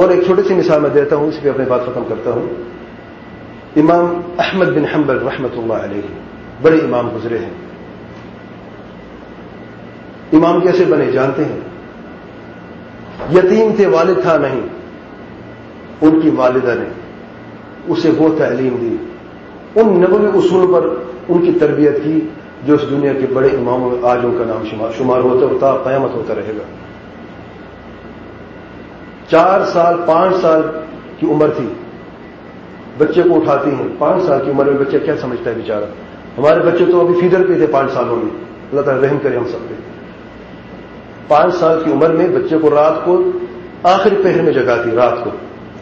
اور ایک چھوٹی سی مثال میں دیتا ہوں، اس پہ اپنی بات ختم کرتا ہوں۔ امام احمد بن حنبل رحمت اللہ علیہ بڑے امام گزرے ہیں۔ امام کیسے بنے جانتے ہیں؟ یتیم تھے، والد تھا نہیں، ان کی والدہ نے اسے وہ تعلیم دی۔ ان نبوی اصول پر ان کی تربیت کی، جو اس دنیا کے بڑے اماموں میں آج ان کا نام شمار شمار ہوتا ہوتا قیامت ہوتا رہے گا۔ چار سال، پانچ سال کی عمر تھی۔ بچے کو اٹھاتی ہیں۔ پانچ سال کی عمر میں بچے کیا سمجھتا ہے بیچارہ؟ ہمارے بچے تو ابھی فیڈر پہ تھے پانچ سالوں میں۔ اللہ تعالیٰ رحم کرے ہم سب پہ۔ پانچ سال کی عمر میں بچے کو رات کو آخری پہر میں جگاتی رات کو،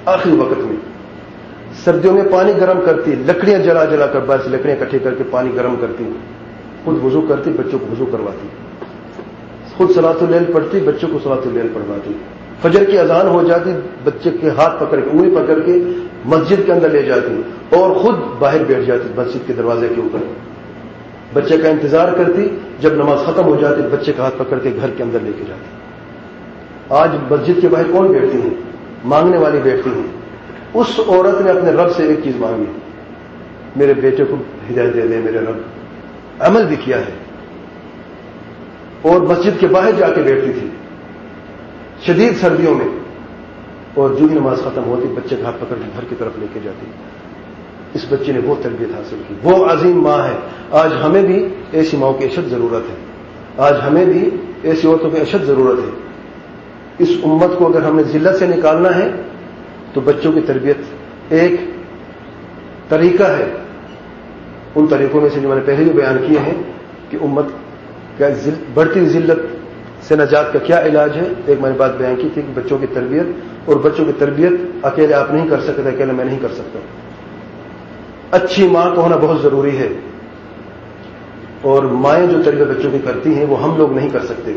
آخری وقت میں۔ سردیوں میں پانی گرم کرتی لکڑیاں جلا جلا کر بس لکڑیاں کٹھی کر کے پانی گرم کرتی خود وضو کرتی، بچوں کو وضو کرواتی۔ خود سلاط اللیل پڑھتی، بچوں کو سلاط اللیل پڑھواتی۔ فجر کی اذان ہو جاتی، بچے کے ہاتھ پکڑ کے، انگلی پکڑ کے مسجد کے اندر لے جاتی، اور خود باہر بیٹھ جاتی مسجد کے دروازے کے اوپر۔ بچے کا انتظار کرتی، جب نماز ختم ہو جاتی، بچے کا ہاتھ پکڑ کے گھر کے اندر لے کے جاتی۔ آج مسجد کے باہر کون بیٹھتی ہیں مانگنے والی بیٹھتی ہیں اس عورت نے اپنے رب سے ایک چیز مانگی۔ میرے بیٹے کو ہدایت دے دے، میرے رب، عمل بھی کیا ہے۔ اور مسجد کے باہر جا کے بیٹھتی تھی۔ شدید سردیوں میں اور جو بھی نماز ختم ہوتی بچے کا ہاتھ پکڑ کے گھر کی طرف لے کے جاتی اس بچے نے وہ تربیت حاصل کی۔ وہ عظیم ماں ہے۔ آج ہمیں بھی ایسی ماؤں کی اشد ضرورت ہے۔ آج ہمیں بھی ایسی عورتوں کی اشد ضرورت ہے۔ اس امت کو اگر ہمیں ذلت سے نکالنا ہے، تو بچوں کی تربیت ایک طریقہ ہے۔ ان طریقوں میں سے جو میں نے پہلے بھی بیان کیے ہیں کہ امت کا بڑھتی ذلت سے نجات کا کیا علاج ہے؟ ایک میں نے بات بیان کی تھی کہ بچوں کی تربیت، اور بچوں کی تربیت اکیلے آپ نہیں کر سکتے، اکیلے میں نہیں کر سکتا۔ اچھی ماں کو ہونا بہت ضروری ہے۔ اور مائیں جو تربیت بچوں کی کرتی ہیں، وہ ہم لوگ نہیں کر سکتے۔